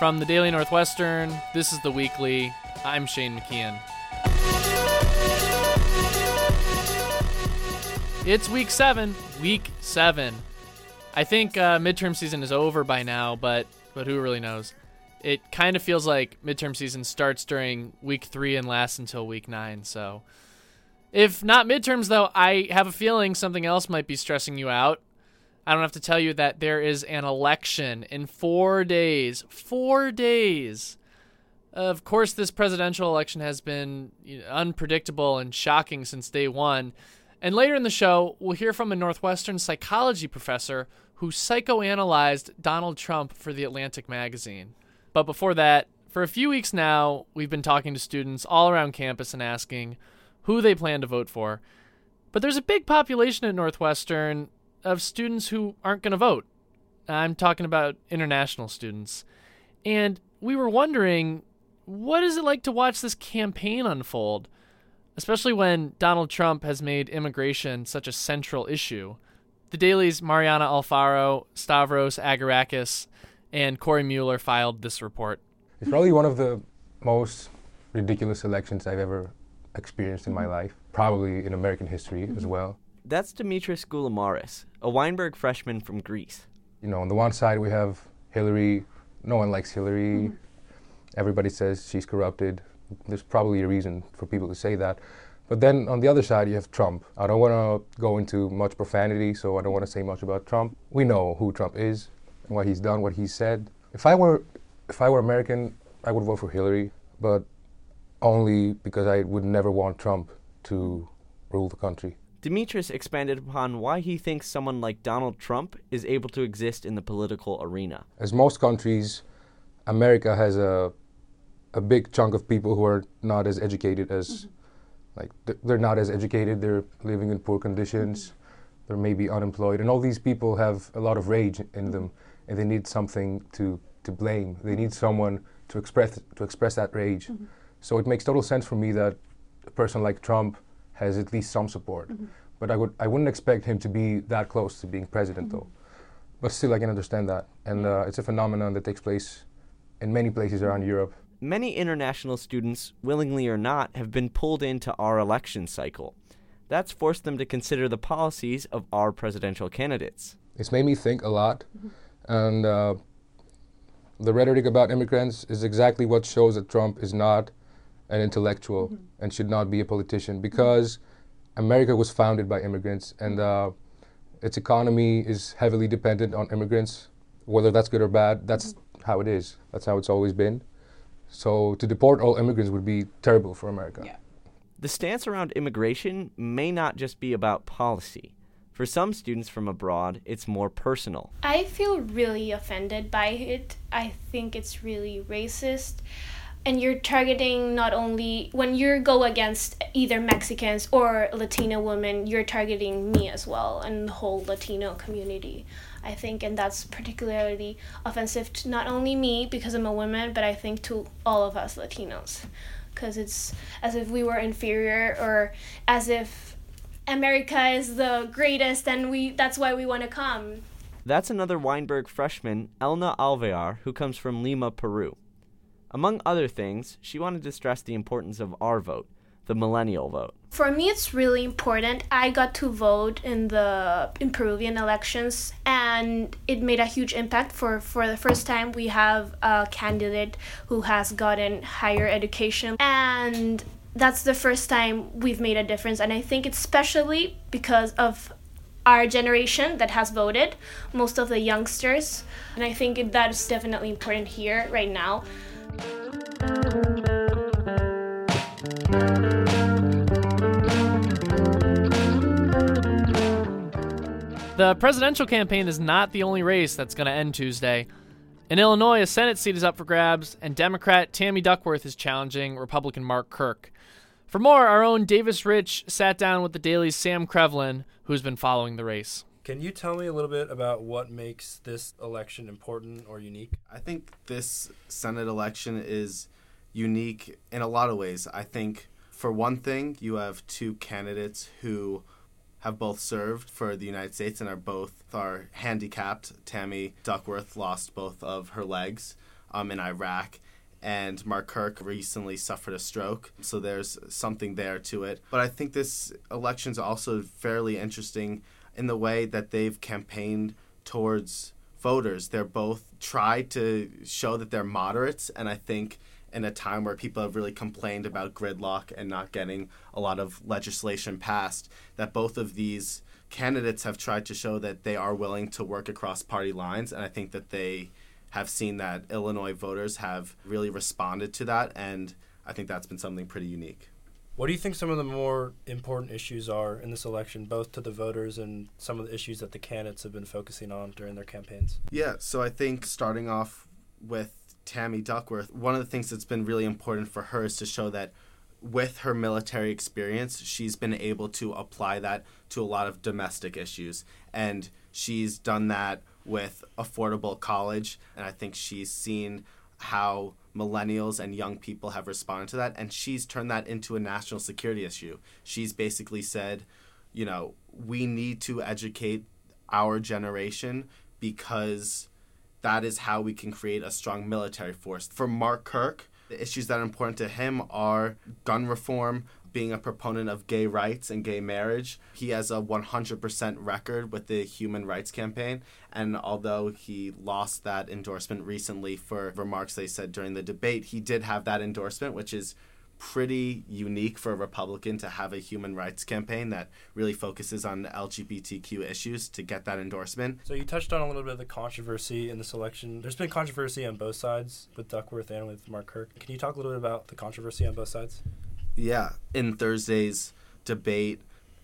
From the Daily Northwestern, this is the weekly. I'm Shane McKeon. It's week seven. Week seven. I think uh, midterm season is over by now, but but who really knows? It kind of feels like midterm season starts during week three and lasts until week nine. So, if not midterms, though, I have a feeling something else might be stressing you out. I don't have to tell you that there is an election in four days. Four days. Of course, this presidential election has been unpredictable and shocking since day one. And later in the show, we'll hear from a Northwestern psychology professor who psychoanalyzed Donald Trump for The Atlantic magazine. But before that, for a few weeks now, we've been talking to students all around campus and asking who they plan to vote for. But there's a big population at Northwestern of students who aren't going to vote. I'm talking about international students. And we were wondering what is it like to watch this campaign unfold, especially when Donald Trump has made immigration such a central issue? The Daily's Mariana Alfaro, Stavros Agorakis, and Corey Mueller filed this report. It's probably one of the most ridiculous elections I've ever experienced in my life, probably in American history as mm-hmm. well. That's Dimitris Goulamaris, a Weinberg freshman from Greece. You know, on the one side we have Hillary. No one likes Hillary. Mm-hmm. Everybody says she's corrupted. There's probably a reason for people to say that. But then on the other side, you have Trump. I don't want to go into much profanity, so I don't want to say much about Trump. We know who Trump is and what he's done, what he said. If I were, if I were American, I would vote for Hillary, but only because I would never want Trump to rule the country. Dimitris expanded upon why he thinks someone like Donald Trump is able to exist in the political arena. As most countries, America has a a big chunk of people who are not as educated as mm-hmm. like they're not as educated, they're living in poor conditions, mm-hmm. they're maybe unemployed, and all these people have a lot of rage in them and they need something to to blame. They need someone to express to express that rage. Mm-hmm. So it makes total sense for me that a person like Trump has at least some support. Mm-hmm. But I would I wouldn't expect him to be that close to being president mm-hmm. though. But still, I can understand that, and uh, it's a phenomenon that takes place in many places around Europe. Many international students, willingly or not, have been pulled into our election cycle. That's forced them to consider the policies of our presidential candidates. It's made me think a lot, mm-hmm. and uh, the rhetoric about immigrants is exactly what shows that Trump is not an intellectual mm-hmm. and should not be a politician because America was founded by immigrants and uh, its economy is heavily dependent on immigrants. Whether that's good or bad, that's mm-hmm. how it is. That's how it's always been. So to deport all immigrants would be terrible for America. Yeah. The stance around immigration may not just be about policy. For some students from abroad, it's more personal. I feel really offended by it. I think it's really racist and you're targeting not only when you go against either Mexicans or Latino women, you're targeting me as well and the whole Latino community. I think, and that's particularly offensive to not only me because I'm a woman, but I think to all of us Latinos, because it's as if we were inferior or as if America is the greatest and we that's why we want to come. That's another Weinberg freshman, Elna Alvear, who comes from Lima, Peru. Among other things, she wanted to stress the importance of our vote, the millennial vote. For me, it's really important. I got to vote in the in Peruvian elections, and it made a huge impact. For for the first time, we have a candidate who has gotten higher education, and that's the first time we've made a difference. And I think it's especially because of our generation that has voted, most of the youngsters, and I think that is definitely important here right now. The presidential campaign is not the only race that's going to end Tuesday. In Illinois, a Senate seat is up for grabs, and Democrat Tammy Duckworth is challenging Republican Mark Kirk. For more, our own Davis Rich sat down with the Daily's Sam Krevlin, who's been following the race. Can you tell me a little bit about what makes this election important or unique? I think this Senate election is unique in a lot of ways. I think, for one thing, you have two candidates who have both served for the United States and are both are handicapped. Tammy Duckworth lost both of her legs um, in Iraq. And Mark Kirk recently suffered a stroke, so there's something there to it. But I think this election's also fairly interesting in the way that they've campaigned towards voters. They're both tried to show that they're moderates, and I think in a time where people have really complained about gridlock and not getting a lot of legislation passed, that both of these candidates have tried to show that they are willing to work across party lines, and I think that they have seen that Illinois voters have really responded to that, and I think that's been something pretty unique. What do you think some of the more important issues are in this election, both to the voters and some of the issues that the candidates have been focusing on during their campaigns? Yeah, so I think starting off with Tammy Duckworth, one of the things that's been really important for her is to show that with her military experience, she's been able to apply that to a lot of domestic issues. And she's done that with affordable college. And I think she's seen how millennials and young people have responded to that. And she's turned that into a national security issue. She's basically said, you know, we need to educate our generation because that is how we can create a strong military force. For Mark Kirk, the issues that are important to him are gun reform, being a proponent of gay rights and gay marriage. He has a 100% record with the Human Rights Campaign. And although he lost that endorsement recently for remarks they said during the debate, he did have that endorsement, which is pretty unique for a Republican to have a human rights campaign that really focuses on LGBTQ issues to get that endorsement. So you touched on a little bit of the controversy in this election. There's been controversy on both sides with Duckworth and with Mark Kirk. Can you talk a little bit about the controversy on both sides? Yeah, in Thursday's debate,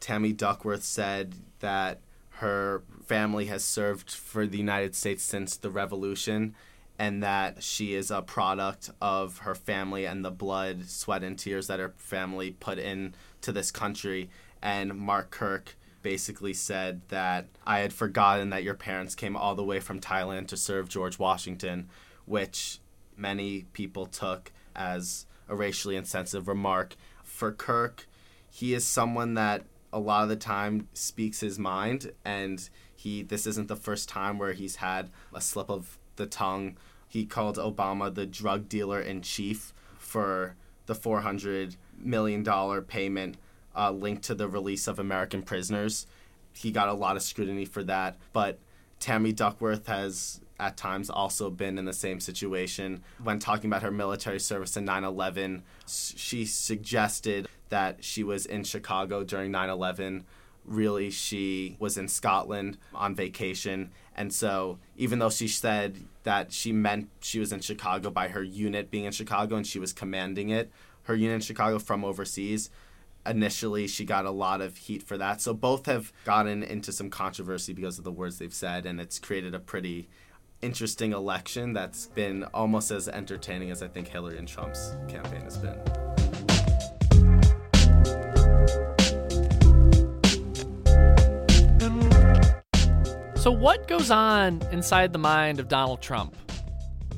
Tammy Duckworth said that her family has served for the United States since the Revolution and that she is a product of her family and the blood, sweat, and tears that her family put in to this country. And Mark Kirk basically said that I had forgotten that your parents came all the way from Thailand to serve George Washington, which many people took as a racially insensitive remark. For Kirk, he is someone that a lot of the time speaks his mind and he this isn't the first time where he's had a slip of the tongue he called Obama the drug dealer in chief for the $400 million payment uh, linked to the release of American prisoners. He got a lot of scrutiny for that. But Tammy Duckworth has at times also been in the same situation. When talking about her military service in 9 11, she suggested that she was in Chicago during 9 11 really she was in Scotland on vacation. And so, even though she said that she meant she was in Chicago by her unit being in Chicago and she was commanding it, her unit in Chicago from overseas, initially she got a lot of heat for that. So, both have gotten into some controversy because of the words they've said, and it's created a pretty interesting election that's been almost as entertaining as I think Hillary and Trump's campaign has been. So, what goes on inside the mind of Donald Trump?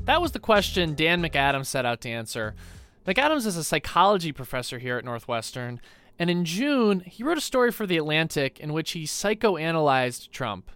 That was the question Dan McAdams set out to answer. McAdams is a psychology professor here at Northwestern, and in June, he wrote a story for The Atlantic in which he psychoanalyzed Trump.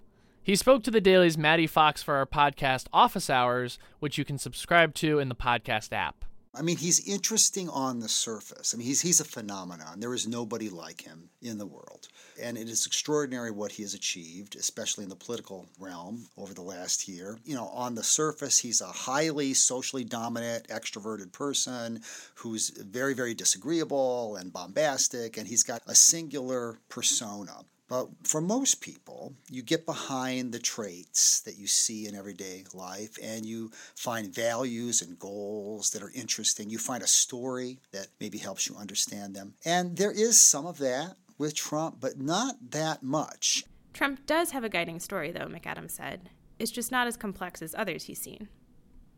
He spoke to the Daily's Maddie Fox for our podcast Office Hours, which you can subscribe to in the podcast app. I mean, he's interesting on the surface. I mean, he's, he's a phenomenon. There is nobody like him in the world. And it is extraordinary what he has achieved, especially in the political realm over the last year. You know, on the surface, he's a highly socially dominant, extroverted person who's very, very disagreeable and bombastic, and he's got a singular persona. But for most people, you get behind the traits that you see in everyday life and you find values and goals that are interesting. You find a story that maybe helps you understand them. And there is some of that with Trump, but not that much. Trump does have a guiding story, though, McAdams said. It's just not as complex as others he's seen.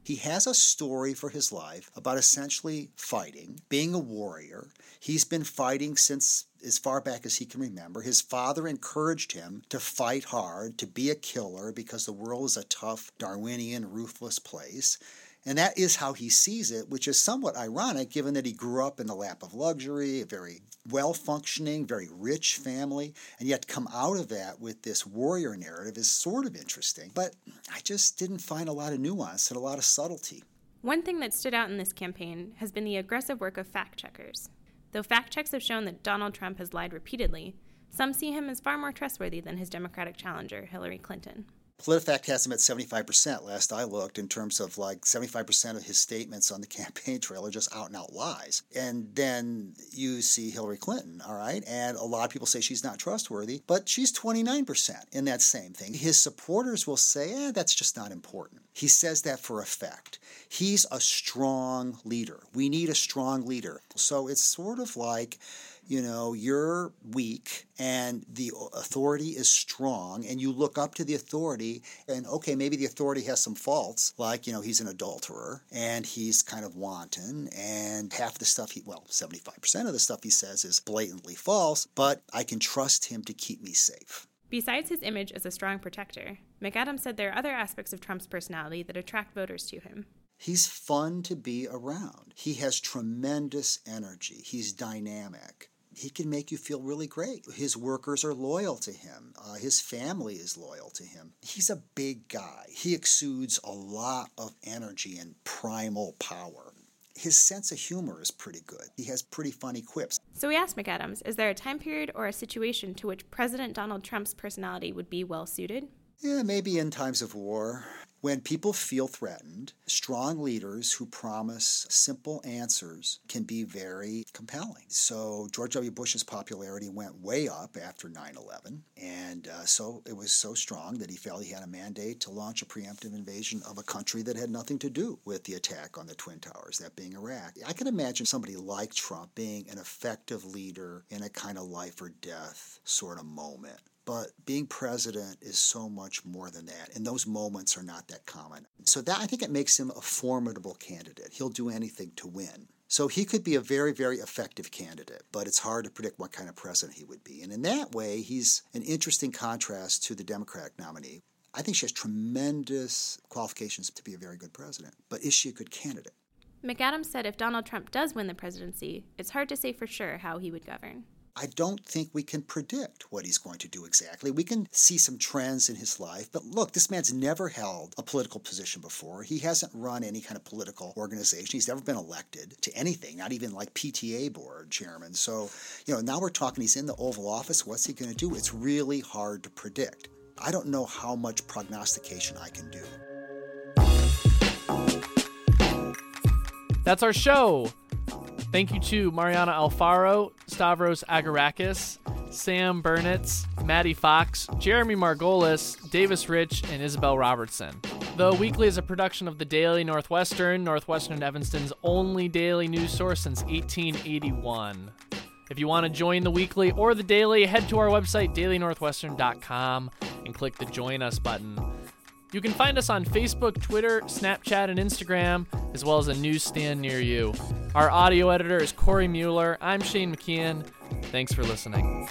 He has a story for his life about essentially fighting, being a warrior. He's been fighting since as far back as he can remember. His father encouraged him to fight hard, to be a killer, because the world is a tough, Darwinian, ruthless place. And that is how he sees it, which is somewhat ironic given that he grew up in the lap of luxury, a very well functioning, very rich family, and yet come out of that with this warrior narrative is sort of interesting. But I just didn't find a lot of nuance and a lot of subtlety. One thing that stood out in this campaign has been the aggressive work of fact checkers. Though fact checks have shown that Donald Trump has lied repeatedly, some see him as far more trustworthy than his Democratic challenger, Hillary Clinton. PolitiFact has him at 75% last I looked in terms of like 75% of his statements on the campaign trail are just out and out lies. And then you see Hillary Clinton, all right? And a lot of people say she's not trustworthy, but she's 29% in that same thing. His supporters will say, eh, that's just not important. He says that for effect. He's a strong leader. We need a strong leader. So it's sort of like, you know, you're weak and the authority is strong, and you look up to the authority, and okay, maybe the authority has some faults, like, you know, he's an adulterer and he's kind of wanton, and half the stuff he, well, 75% of the stuff he says is blatantly false, but I can trust him to keep me safe. Besides his image as a strong protector, McAdams said there are other aspects of Trump's personality that attract voters to him. He's fun to be around. He has tremendous energy. He's dynamic he can make you feel really great. His workers are loyal to him. Uh, his family is loyal to him. He's a big guy. He exudes a lot of energy and primal power. His sense of humor is pretty good. He has pretty funny quips. So we asked McAdams Is there a time period or a situation to which President Donald Trump's personality would be well suited? Yeah, maybe in times of war. When people feel threatened, strong leaders who promise simple answers can be very compelling. So, George W. Bush's popularity went way up after 9 11. And uh, so it was so strong that he felt he had a mandate to launch a preemptive invasion of a country that had nothing to do with the attack on the Twin Towers, that being Iraq. I can imagine somebody like Trump being an effective leader in a kind of life or death sort of moment. But being president is so much more than that, and those moments are not that common. So that I think it makes him a formidable candidate. He'll do anything to win. So he could be a very, very effective candidate, but it's hard to predict what kind of president he would be. And in that way, he's an interesting contrast to the Democratic nominee. I think she has tremendous qualifications to be a very good president, but is she a good candidate? McAdams said if Donald Trump does win the presidency, it's hard to say for sure how he would govern. I don't think we can predict what he's going to do exactly. We can see some trends in his life, but look, this man's never held a political position before. He hasn't run any kind of political organization. He's never been elected to anything, not even like PTA board chairman. So, you know, now we're talking he's in the Oval Office. What's he going to do? It's really hard to predict. I don't know how much prognostication I can do. That's our show. Thank you to Mariana Alfaro, Stavros Agorakis, Sam Burnitz, Maddie Fox, Jeremy Margolis, Davis Rich, and Isabel Robertson. The Weekly is a production of the Daily Northwestern, Northwestern Evanston's only daily news source since 1881. If you want to join the Weekly or the Daily, head to our website, dailynorthwestern.com, and click the Join Us button. You can find us on Facebook, Twitter, Snapchat, and Instagram, as well as a newsstand near you. Our audio editor is Corey Mueller. I'm Shane McKeon. Thanks for listening.